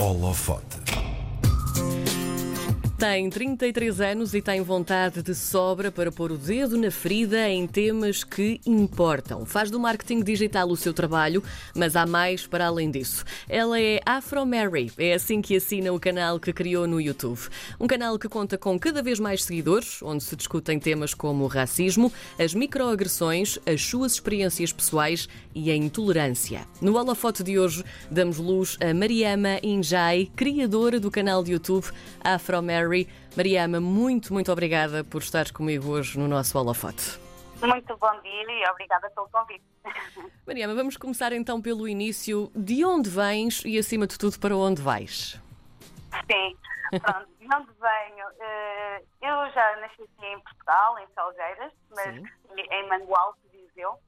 Holofote. Tem 33 anos e tem vontade de sobra para pôr o dedo na ferida em temas que importam. Faz do marketing digital o seu trabalho, mas há mais para além disso. Ela é Afro Mary, é assim que assina o canal que criou no YouTube. Um canal que conta com cada vez mais seguidores, onde se discutem temas como o racismo, as microagressões, as suas experiências pessoais e a intolerância. No holofote de hoje, damos luz a Mariama Injai, criadora do canal de YouTube Afro Mary. Mariama, muito, muito obrigada por estares comigo hoje no nosso holofote. Muito bom dia e obrigada pelo convite. Mariama, vamos começar então pelo início. De onde vens e, acima de tudo, para onde vais? Sim, pronto, de onde venho? Eh, eu já nasci aqui em Portugal, em Salgueiras, mas Sim. em Mangual, Viseu,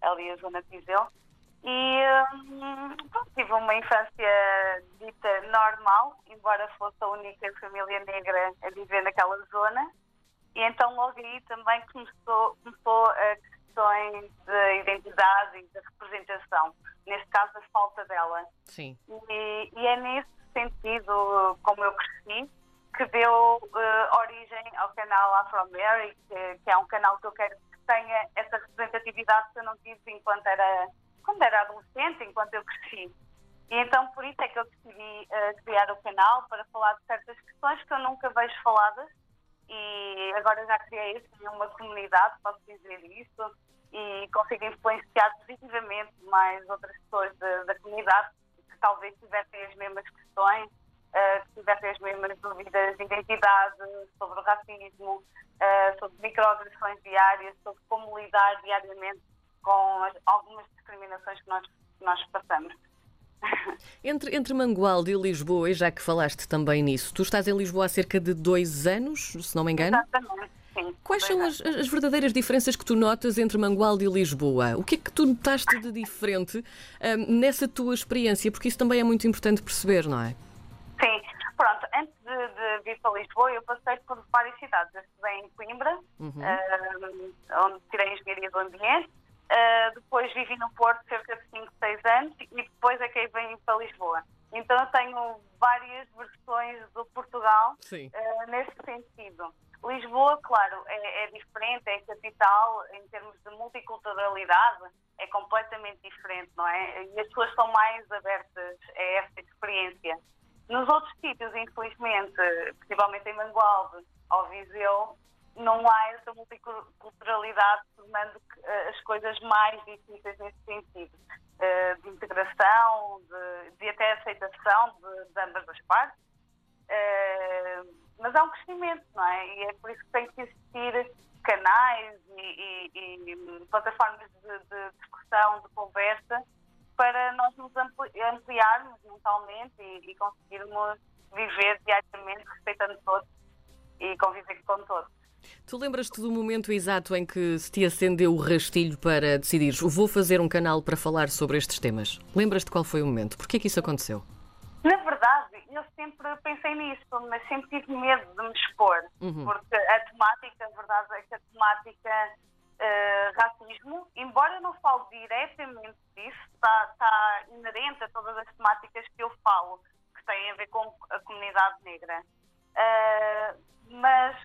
ali a zona de Viseu. E hum, pronto, tive uma infância dita normal, embora fosse a única família negra a viver naquela zona. E então logo aí também começou, começou a questões de identidade e de representação. Neste caso, a falta dela. Sim. E, e é nesse sentido, como eu cresci, que deu eh, origem ao canal Afro Mary, que, que é um canal que eu quero que tenha essa representatividade que eu não tive enquanto era, quando era adolescente, enquanto eu cresci. E então por isso é que eu decidi eh, criar o canal para falar de certas questões que eu nunca vejo faladas e agora já criei assim, uma comunidade, posso dizer isso, e consigo influenciar positivamente mais outras pessoas da, da comunidade que talvez tivessem as mesmas questões, eh, que tivessem as mesmas dúvidas de identidade, sobre o racismo, eh, sobre microagressões diárias, sobre como lidar diariamente com as- algumas discriminações que nós, que nós passamos. Entre, entre Mangualde e Lisboa, e já que falaste também nisso, tu estás em Lisboa há cerca de dois anos, se não me engano. Exatamente, sim. Quais são as, as verdadeiras diferenças que tu notas entre Mangualde e Lisboa? O que é que tu notaste de diferente hum, nessa tua experiência? Porque isso também é muito importante perceber, não é? Sim, pronto, antes de, de vir para Lisboa, eu passei por várias cidades. Eu estudei em Coimbra, eh, onde tirei Engenharia do Ambiente. Eh, depois vivi no Porto cerca de 5, 6 anos e depois é que vim para Lisboa. Então eu tenho várias versões do Portugal eh, nesse sentido. Lisboa, claro, é, é diferente, é capital em termos de multiculturalidade, é completamente diferente, não é? E as pessoas são mais abertas a essa experiência. Nos outros sítios, infelizmente, principalmente em Mangualde ou Viseu, não há essa multiculturalidade, tornando eh, as coisas mais difíceis nesse sentido. eh, de integração, de, de até aceitação de, de ambas as partes. Eh, mas há um crescimento, não é? E é por isso que tem que existir canais e, e- e plataformas de, de discussão, de conversa, para nós nos ampli- ampliarmos mentalmente e, e conseguirmos viver diariamente respeitando todos e conviver com todos. Tu lembras-te do momento exato em que se te acendeu o rastilho para decidires vou fazer um canal para falar sobre estes temas? Lembras-te qual foi o momento? Porquê que isso aconteceu? Na verdade, eu sempre pensei nisso, mas sempre tive medo de me expor, porque a temática, a verdade é que a temática eh, racismo, embora eu não fale diretamente disso, está, está inerente a todas as temáticas que eu falo, que têm a ver com a comunidade negra. Eh, mas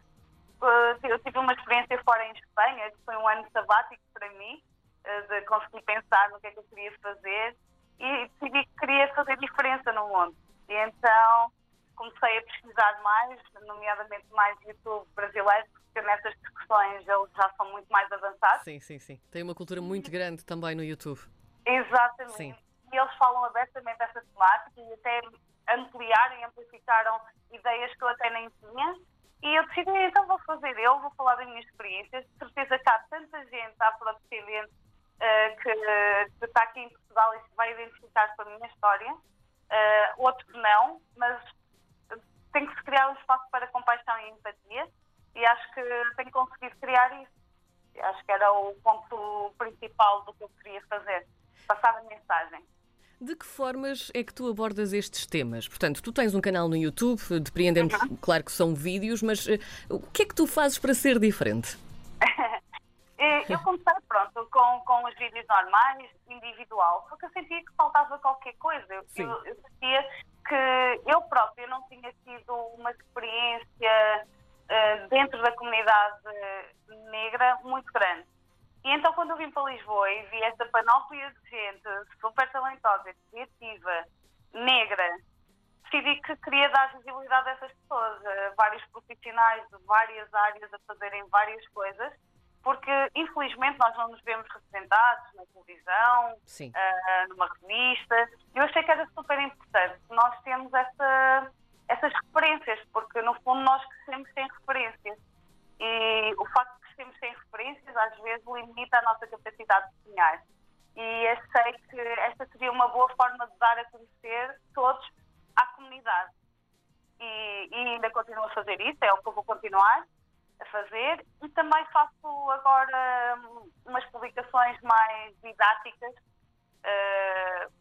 eu tive uma experiência fora em Espanha, que foi um ano sabático para mim, eh, de conseguir pensar no que é que eu queria fazer e decidi que queria fazer diferença no mundo. E então comecei a pesquisar mais, nomeadamente mais YouTube brasileiro, porque nessas discussões eles já são muito mais avançados. Sim, sim, sim. Tem uma cultura muito grande também no YouTube. Exatamente. Sim. E eles falam abertamente dessa temática e até ampliaram e amplificaram ideias que eu até nem tinha. E eu decidi, então vou fazer eu, vou falar das minhas experiências. De certeza que há tanta gente afrodescendente eh, que, que está aqui em Portugal e se vai identificar com a minha história. Eh, outros não, mas tem que se criar um espaço para compaixão e empatia. E acho que tenho conseguido criar isso. Acho que era o ponto principal do que eu queria fazer. Passar a mensagem. De que formas é que tu abordas estes temas? Portanto, tu tens um canal no YouTube, depreendemos, claro que são vídeos, mas eh, o que é que tu fazes para ser diferente? E Eu comecei, pronto, com, com os vídeos normais, individual, porque eu sentia que faltava qualquer coisa. Eu, eu, eu sentia que não tinha tido uma experiência uh, dentro da comunidade negra muito grande. E então, quando eu vim para Lisboa e vi esta panóplia de gente super talentosa, criativa, negra, decidi que queria dar visibilidade a essas pessoas, a vários profissionais de várias áreas a fazerem várias coisas, porque infelizmente nós não nos vemos representados na televisão, uh, numa revista. Eu achei que era super importante continuar a fazer. E também faço agora hum, umas publicações mais didáticas, uh,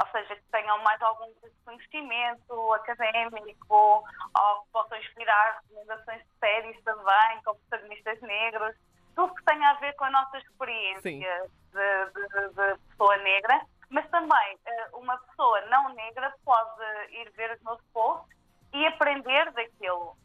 ou seja, que tenham mais algum conhecimento académico ou que possam inspirar recomendações de séries também, com protagonistas negros. Tudo que tenha a ver com a nossa experiência de, de, de pessoa negra mas também eh, uma pessoa não negra pode ir ver os meus posts e aprender daquilo.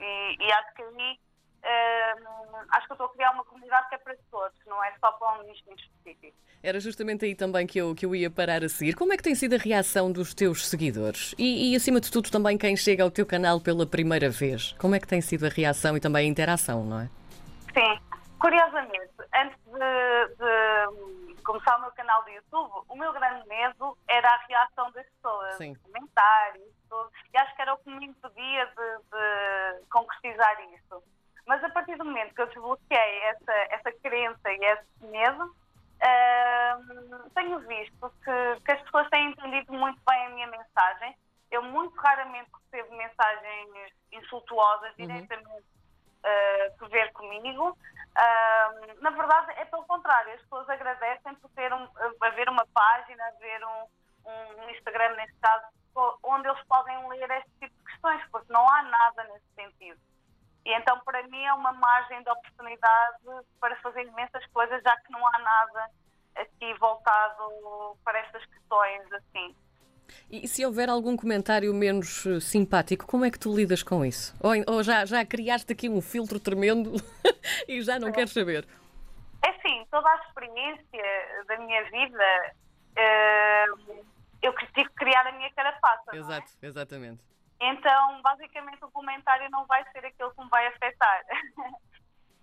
E, e acho que aí uh, acho que eu estou a criar uma comunidade que é para todos, não é só para um nicho específico. Era justamente aí também que eu, que eu ia parar a seguir. Como é que tem sido a reação dos teus seguidores? E, e, acima de tudo, também quem chega ao teu canal pela primeira vez. Como é que tem sido a reação e também a interação, não é? Sim, curiosamente, antes de, de começar o meu canal do YouTube, o meu grande medo era a reação das pessoas, Sim. comentários, E acho que era o que me impedia de, de concretizar isso. Mas a partir do momento que eu desbloqueei essa, essa crença e esse medo, uh, tenho visto que, que, as pessoas têm entendido muito bem a minha mensagem. Eu muito raramente recebo mensagens insultuosas uhum. diretamente uh, por ver comigo. Uh, na verdade, é pelo contrário, as pessoas agradecem por ter um, haver uma página, haver um, um Instagram, neste caso, onde eles podem ler este tipo de questões, porque não há nada nesse sentido. E então, para mim, é uma margem de oportunidade para fazer imensas coisas, já que não há nada aqui voltado para estas questões assim. E se houver algum comentário menos eh, simpático, como é que tu lidas com isso? Ou, ou já, já criaste aqui um filtro tremendo e já não é. queres saber? É sim, toda a experiência da minha vida, uh, eu tive que criar a minha carapaça. É? Exato, é? exatamente. Então, basicamente, o comentário não vai ser aquele que me vai afetar.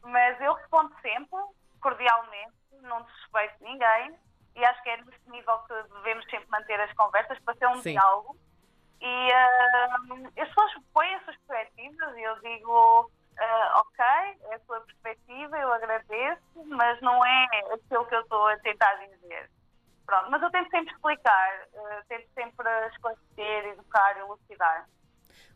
Mas eu respondo sempre, cordialmente, não desrespeito ninguém e acho que é nesse nível que devemos sempre manter as conversas para ser um Sim. diálogo. E uh, as pessoas põem as suas perspectivas e eu digo, uh, ok, é a sua perspectiva, eu agradeço, mas não é aquilo que eu estou a tentar dizer. Pronto, mas eu tento sempre explicar, tento sempre esclarecer, educar, elucidar.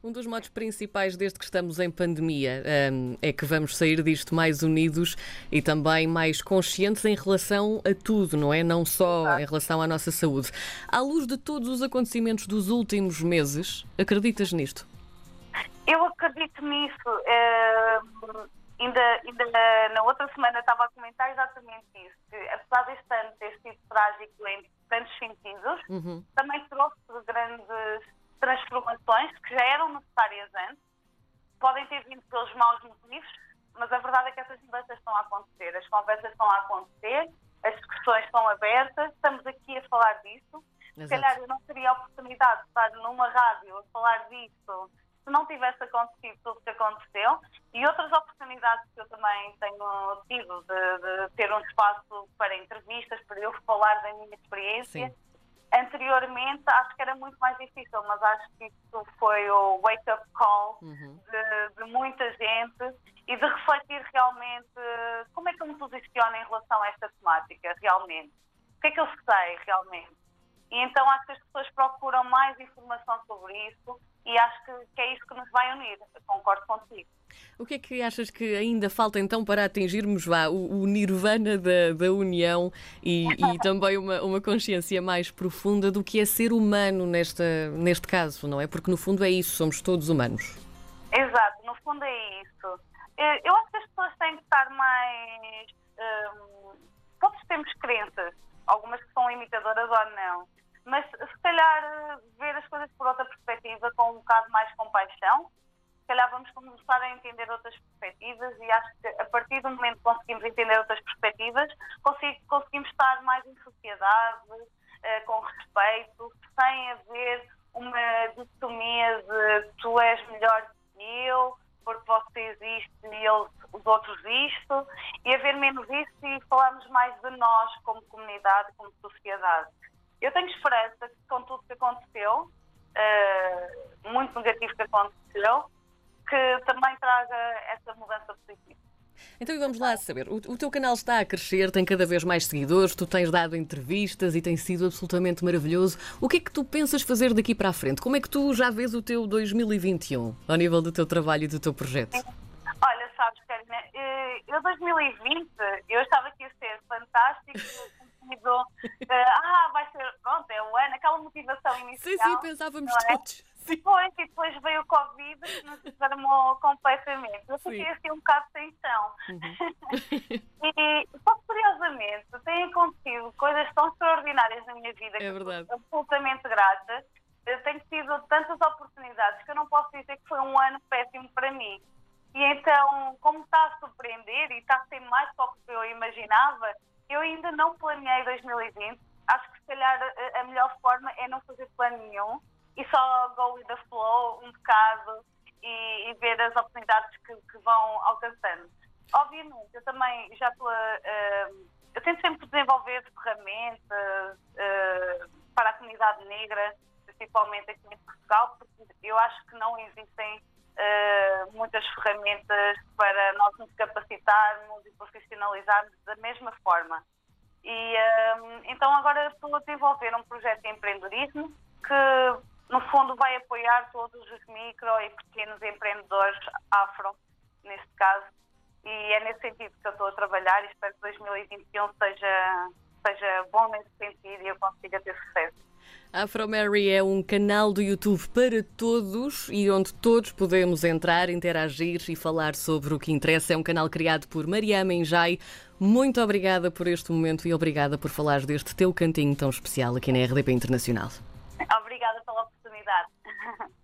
Um dos modos principais desde que estamos em pandemia um, é que vamos sair disto mais unidos e também mais conscientes em relação a tudo, não é? Não só Exato. em relação à nossa saúde. À luz de todos os acontecimentos dos últimos meses, acreditas nisto? Eu acredito nisso. Uh, ainda, ainda na outra semana estava a comentar exatamente isso. Que, apesar deste ano ter sido trágico em tantos sentidos, uhum. Ter vindo pelos maus motivos, mas a verdade é que essas mudanças estão a acontecer, as conversas estão a acontecer, as discussões estão abertas, estamos aqui a falar disso. Exato. Se calhar eu não teria a oportunidade de estar numa rádio a falar disso se não tivesse acontecido tudo o que aconteceu e outras oportunidades que eu também tenho tido de, de ter um espaço para entrevistas, para eu falar da minha experiência. Sim Anteriormente acho que era muito mais difícil, mas acho que isso foi o wake-up call uhum. de, de, muita gente e de refletir realmente como é que eu me posiciono em relação a esta temática, realmente. O que é que eu sei realmente? E então acho que as pessoas procuram mais informação sobre isso e acho que, que é isso que nos vai unir. Eu concordo contigo. O que é que achas que ainda falta então para atingirmos vá, o, o nirvana da, da união e, e também uma, uma consciência mais profunda do que é ser humano nesta, neste caso, não é? Porque no fundo é isso, somos todos humanos. Exato, no fundo é isso. Eu acho que as pessoas têm que estar mais. Hum, todos temos crenças, algumas que são limitadoras ou não. Mas se calhar ver as coisas por outra perspectiva, com um bocado mais compaixão, se calhar vamos começar a entender outras perspectivas e acho que a partir do momento que conseguimos entender outras perspectivas, conseguimos estar mais em sociedade, uh, com respeito, sem haver uma dicotomia de tu és melhor que eu, porque você existe e eles, os outros isto, e haver menos isso e falarmos mais de nós como comunidade, como sociedade. Eu tenho esperança que com tudo que aconteceu, uh, muito negativo que aconteceu, que também traga essa mudança positiva. Então vamos lá saber. O, o, teu canal está a crescer, tem cada vez mais seguidores, tu tens dado entrevistas e tem sido absolutamente maravilhoso. O que é que tu pensas fazer daqui para a frente? Como é que tu já vês o teu 2021 ao nível do teu trabalho e do teu projeto? Olha, sabes, Karina, eh, eu 2020 eu estava aqui a ser fantástico, sentido, uh, ah, vai ser, pronto, é o ano, aquela motivação inicial. Sim, sim, pensávamos é? todos. Depois, e depois veio o Covid que nos desarmou completamente. Eu fiquei Sim. assim um bocado sem chão. Uhum. e, só curiosamente, têm acontecido coisas tão extraordinárias na minha vida é verdade. absolutamente grata. Eu tenho tido tantas oportunidades que eu não posso dizer que foi um ano péssimo para mim. E então, como está a surpreender e está a ser mais do que eu imaginava, eu ainda não planeei 2020. Acho que se calhar a melhor forma é não fazer plano nenhum e só go with the flow um bocado e, e ver as oportunidades que, que, vão alcançando. Obviamente, eu também já estou a. Uh, eu tento sempre desenvolver ferramentas uh, para a comunidade negra, principalmente aqui em Portugal, porque eu acho que não existem uh, muitas ferramentas para nós nos capacitarmos e profissionalizarmos da mesma forma. E então agora estou a desenvolver um projeto de empreendedorismo que no fundo, vai apoiar todos os micro e pequenos empreendedores afro, neste caso. E é nesse sentido que eu estou a trabalhar e espero que 2021 seja, seja bom nesse sentido e eu consiga ter sucesso. Afro Mary é um canal do YouTube para todos e onde todos podemos entrar, interagir e falar sobre o que interessa. É um canal criado por Mariama Enjai. Muito obrigada por este momento e obrigada por falar deste teu cantinho tão especial aqui na RDP Internacional oportunidade.